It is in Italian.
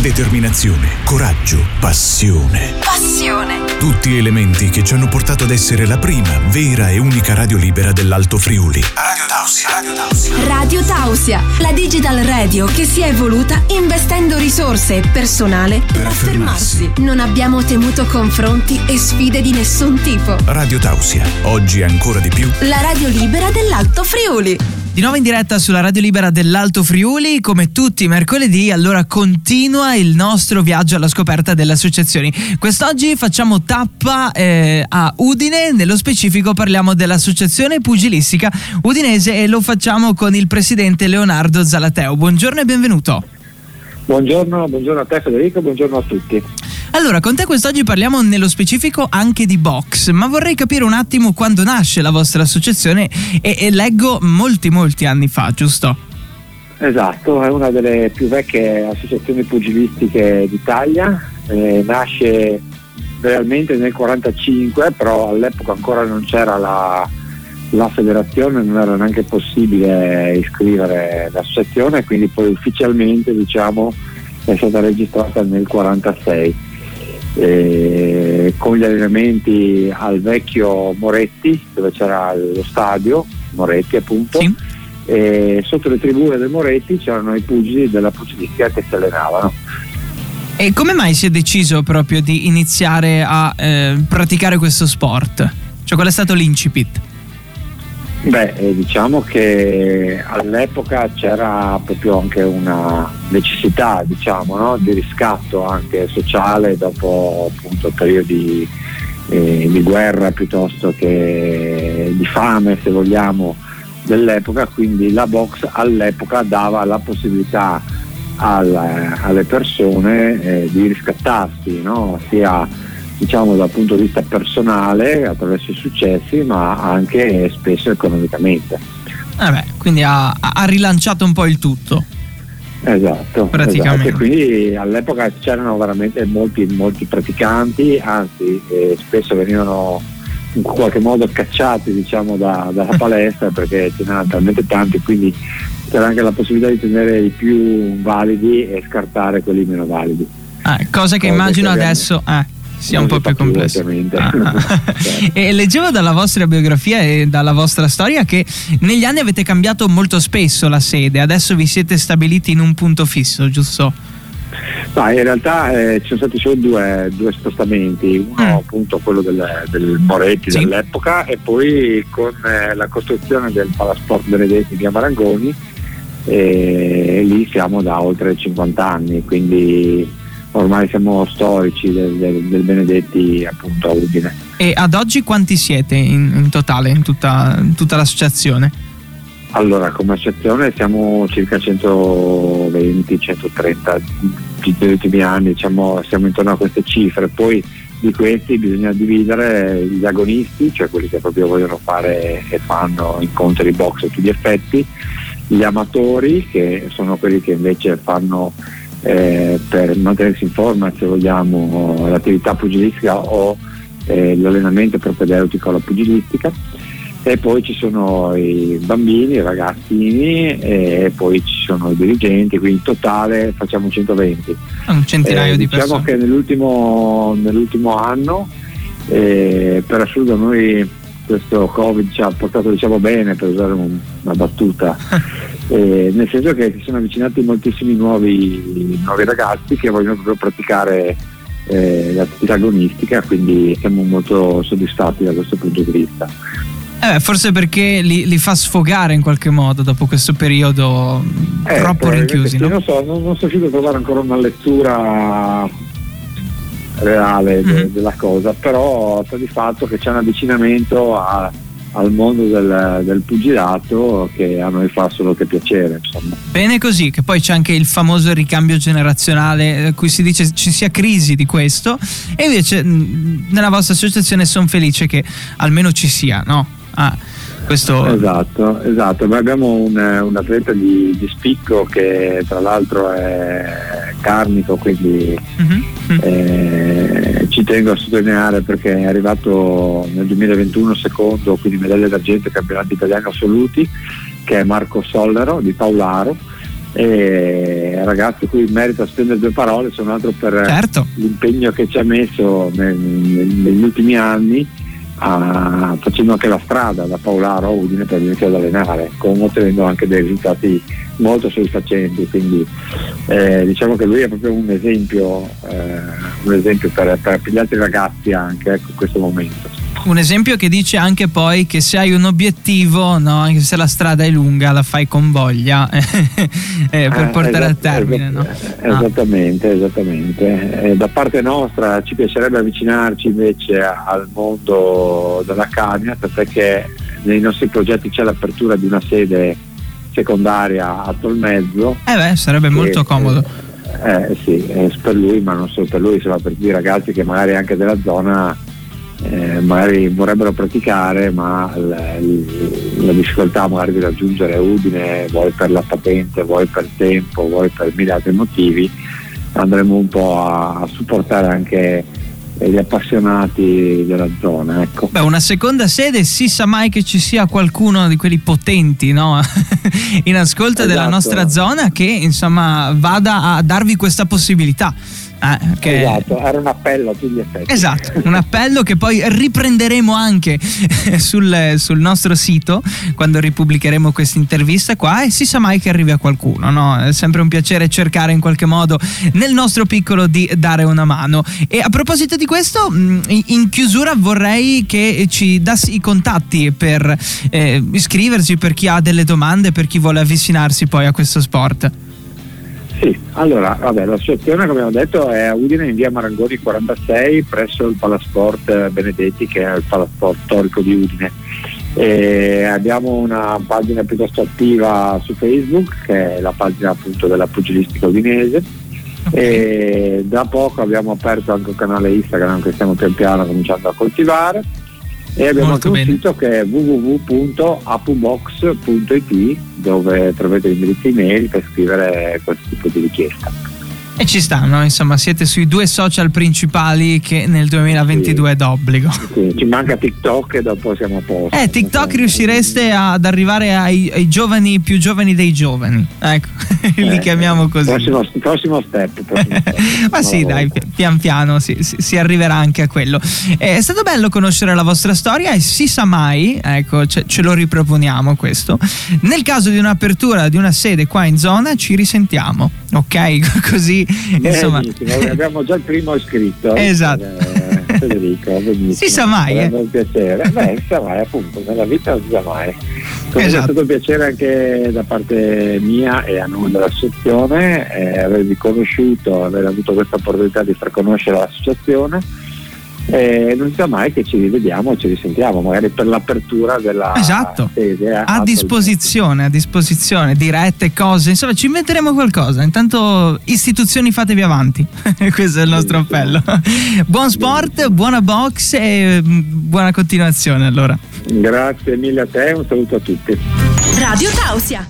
determinazione, coraggio, passione. Passione. Tutti elementi che ci hanno portato ad essere la prima, vera e unica radio libera dell'Alto Friuli. Radio Tausia. Radio Tausia. Radio Tausia, la digital radio che si è evoluta investendo risorse e personale per, affermarsi. Non abbiamo temuto confronti e sfide di nessun tipo. Radio Tausia, oggi ancora di più. La radio libera dell'Alto Friuli. Di nuovo in diretta sulla Radio Libera dell'Alto Friuli, come tutti i mercoledì, allora continua il nostro viaggio alla scoperta delle associazioni. Quest'oggi facciamo tappa eh, a Udine, nello specifico parliamo dell'Associazione Pugilistica Udinese e lo facciamo con il presidente Leonardo Zalateo. Buongiorno e benvenuto. Buongiorno, buongiorno a te Federico, buongiorno a tutti. Allora, con te quest'oggi parliamo nello specifico anche di box, ma vorrei capire un attimo quando nasce la vostra associazione e, e leggo molti molti anni fa, giusto? Esatto, è una delle più vecchie associazioni pugilistiche d'Italia, eh, nasce realmente nel 1945, però all'epoca ancora non c'era la, la federazione, non era neanche possibile iscrivere l'associazione, quindi poi ufficialmente diciamo, è stata registrata nel 1946 eh, con gli allenamenti al vecchio Moretti dove c'era lo stadio Moretti appunto sì. e sotto le tribune del Moretti c'erano i pugili della pugilistica che si allenavano e come mai si è deciso proprio di iniziare a eh, praticare questo sport? Cioè qual è stato l'incipit? Beh, eh, diciamo che all'epoca c'era proprio anche una necessità diciamo, no? di riscatto anche sociale dopo appunto periodi eh, di guerra piuttosto che di fame se vogliamo dell'epoca, quindi la box all'epoca dava la possibilità alla, alle persone eh, di riscattarsi no? sia diciamo dal punto di vista personale attraverso i successi ma anche spesso economicamente. Eh quindi ha, ha, rilanciato un po' il tutto. Esatto, praticamente. Esatto. quindi all'epoca c'erano veramente molti, molti praticanti, anzi eh, spesso venivano in qualche modo cacciati diciamo, da, dalla palestra perché ce n'erano talmente tanti, quindi c'era anche la possibilità di tenere i più validi e scartare quelli meno validi. Eh, cosa che cosa immagino che adesso... Eh sia un po' più complesso. Ah. e leggevo dalla vostra biografia e dalla vostra storia che negli anni avete cambiato molto spesso la sede, adesso vi siete stabiliti in un punto fisso, giusto? No, in realtà eh, ci sono stati solo due, due spostamenti, uno mm. appunto quello del, del Moretti sì. dell'epoca e poi con eh, la costruzione del Palasport Benedetti di Amarangoni e lì siamo da oltre 50 anni, quindi ormai siamo storici del, del, del Benedetti appunto a Udine. E ad oggi quanti siete in, in totale, in tutta, in tutta l'associazione? Allora, come associazione siamo circa 120-130 negli ultimi anni, diciamo, siamo intorno a queste cifre, poi di questi bisogna dividere gli agonisti, cioè quelli che proprio vogliono fare e fanno incontri di box a tutti gli effetti, gli amatori che sono quelli che invece fanno eh, per mantenersi in forma se vogliamo l'attività pugilistica o eh, l'allenamento propedeutico alla pugilistica e poi ci sono i bambini, i ragazzini e poi ci sono i dirigenti, quindi in totale facciamo 120. Un centinaio eh, di diciamo persone. Diciamo che nell'ultimo, nell'ultimo anno eh, per assurdo noi questo Covid ci ha portato diciamo bene per usare un, una battuta eh, nel senso che si sono avvicinati moltissimi nuovi, nuovi ragazzi che vogliono proprio praticare eh, l'attività agonistica, quindi siamo molto soddisfatti da questo punto di vista. Eh, forse perché li, li, fa sfogare in qualche modo dopo questo periodo eh, troppo rinchiusi. No? Non so, non, non sono riuscito a trovare ancora una lettura reale mm-hmm. de, della cosa, però sta di fatto che c'è un avvicinamento a al mondo del, del, pugilato che a noi fa solo che piacere. Insomma. Bene così, che poi c'è anche il famoso ricambio generazionale, eh, cui si dice ci sia crisi di questo, e invece nella vostra associazione sono felice che almeno ci sia, no? Ah, questo... Esatto, esatto. Noi abbiamo un, un atleta di, di, spicco che tra l'altro è carnico, quindi uh-huh. eh, ci tengo a sottolineare perché è arrivato nel 2021 secondo, quindi medaglia d'argento ai campionati italiani assoluti, che è Marco Sollero di Paolaro e ragazzi qui merita spendere due parole se non altro per certo. l'impegno che ci ha messo nel, nel, negli ultimi anni a, facendo anche la strada da Paolaro a Udine per venire ad allenare con ottenendo anche dei risultati molto soddisfacenti quindi eh, diciamo che lui è proprio un esempio, eh, un esempio per, per, gli altri ragazzi anche ecco, in questo momento un esempio che dice anche poi che se hai un obiettivo, no, anche se la strada è lunga, la fai con voglia eh, per eh, portare esatto, a termine. Esatto, no? Esattamente, ah. esattamente. Eh, da parte nostra ci piacerebbe avvicinarci invece al mondo della Cagna, perché nei nostri progetti c'è l'apertura di una sede secondaria a Tolmezzo. Eh beh, sarebbe che, molto comodo. Eh, sì, per lui, ma non solo per lui, insomma per i ragazzi che magari anche della zona eh, magari vorrebbero praticare ma la, la, difficoltà magari di raggiungere Udine vuoi per la patente, vuoi per tempo, vuoi per mille altri motivi andremo un po' a, a supportare anche gli appassionati della zona. Ecco. Beh, una seconda sede si sa mai che ci sia qualcuno di quelli potenti no? in ascolto esatto. della nostra zona che insomma vada a darvi questa possibilità. Ah, che... Esatto, era un appello a tutti gli effetti. Esatto, un appello che poi riprenderemo anche sul, sul nostro sito quando ripubblicheremo questa intervista qua e si sa mai che arrivi a qualcuno, no? È sempre un piacere cercare in qualche modo nel nostro piccolo di dare una mano. E a proposito di questo, mm, in chiusura vorrei che ci dassi i contatti per eh, iscriversi, per chi ha delle domande, per chi vuole avvicinarsi poi a questo sport. Sì, allora, vabbè, l'associazione come abbiamo detto è a Udine in via Marangoni 46 presso il Palasport Benedetti che è il Palasport storico di Udine. E abbiamo una pagina piuttosto attiva su Facebook che è la pagina appunto della pugilistica udinese. E da poco abbiamo aperto anche un canale Instagram che stiamo pian piano cominciando a coltivare e abbiamo Molto anche un sito che è www.apubox.it dove trovate l'indirizzo email per scrivere questo tipo di richiesta. E ci stanno, insomma, siete sui due social principali che nel 2022 sì. è d'obbligo. Sì, ci manca TikTok e dopo siamo a posto. Eh, TikTok riuscireste ad arrivare ai, ai, giovani più giovani dei giovani. Ecco, eh, li chiamiamo così. Prossimo, prossimo step. Prossimo step. Ma sì, dai, pian piano si, si, arriverà anche a quello. Eh, è stato bello conoscere la vostra storia e si sa mai, ecco, ce, ce lo riproponiamo questo. Nel caso di un'apertura di una sede qua in zona ci risentiamo, ok? Così Insomma. Benissimo, abbiamo già il primo iscritto. Esatto. Eh, Federico, benissimo. Si sa mai. È un piacere. Beh, si sa mai, appunto, nella vita non si sa mai. Come esatto. è stato un piacere anche da parte mia e a nome dell'associazione eh, avervi conosciuto, aver avuto questa opportunità di far conoscere l'associazione eh, non si sa mai che ci rivediamo, ci risentiamo, magari per l'apertura della esatto. sede. A, a disposizione, a disposizione, dirette, cose, insomma ci inventeremo qualcosa. Intanto istituzioni fatevi avanti, questo è il nostro appello. Buon sport, buona box e mm, buona continuazione allora. Grazie mille a te, un saluto a tutti. Radio Tausia.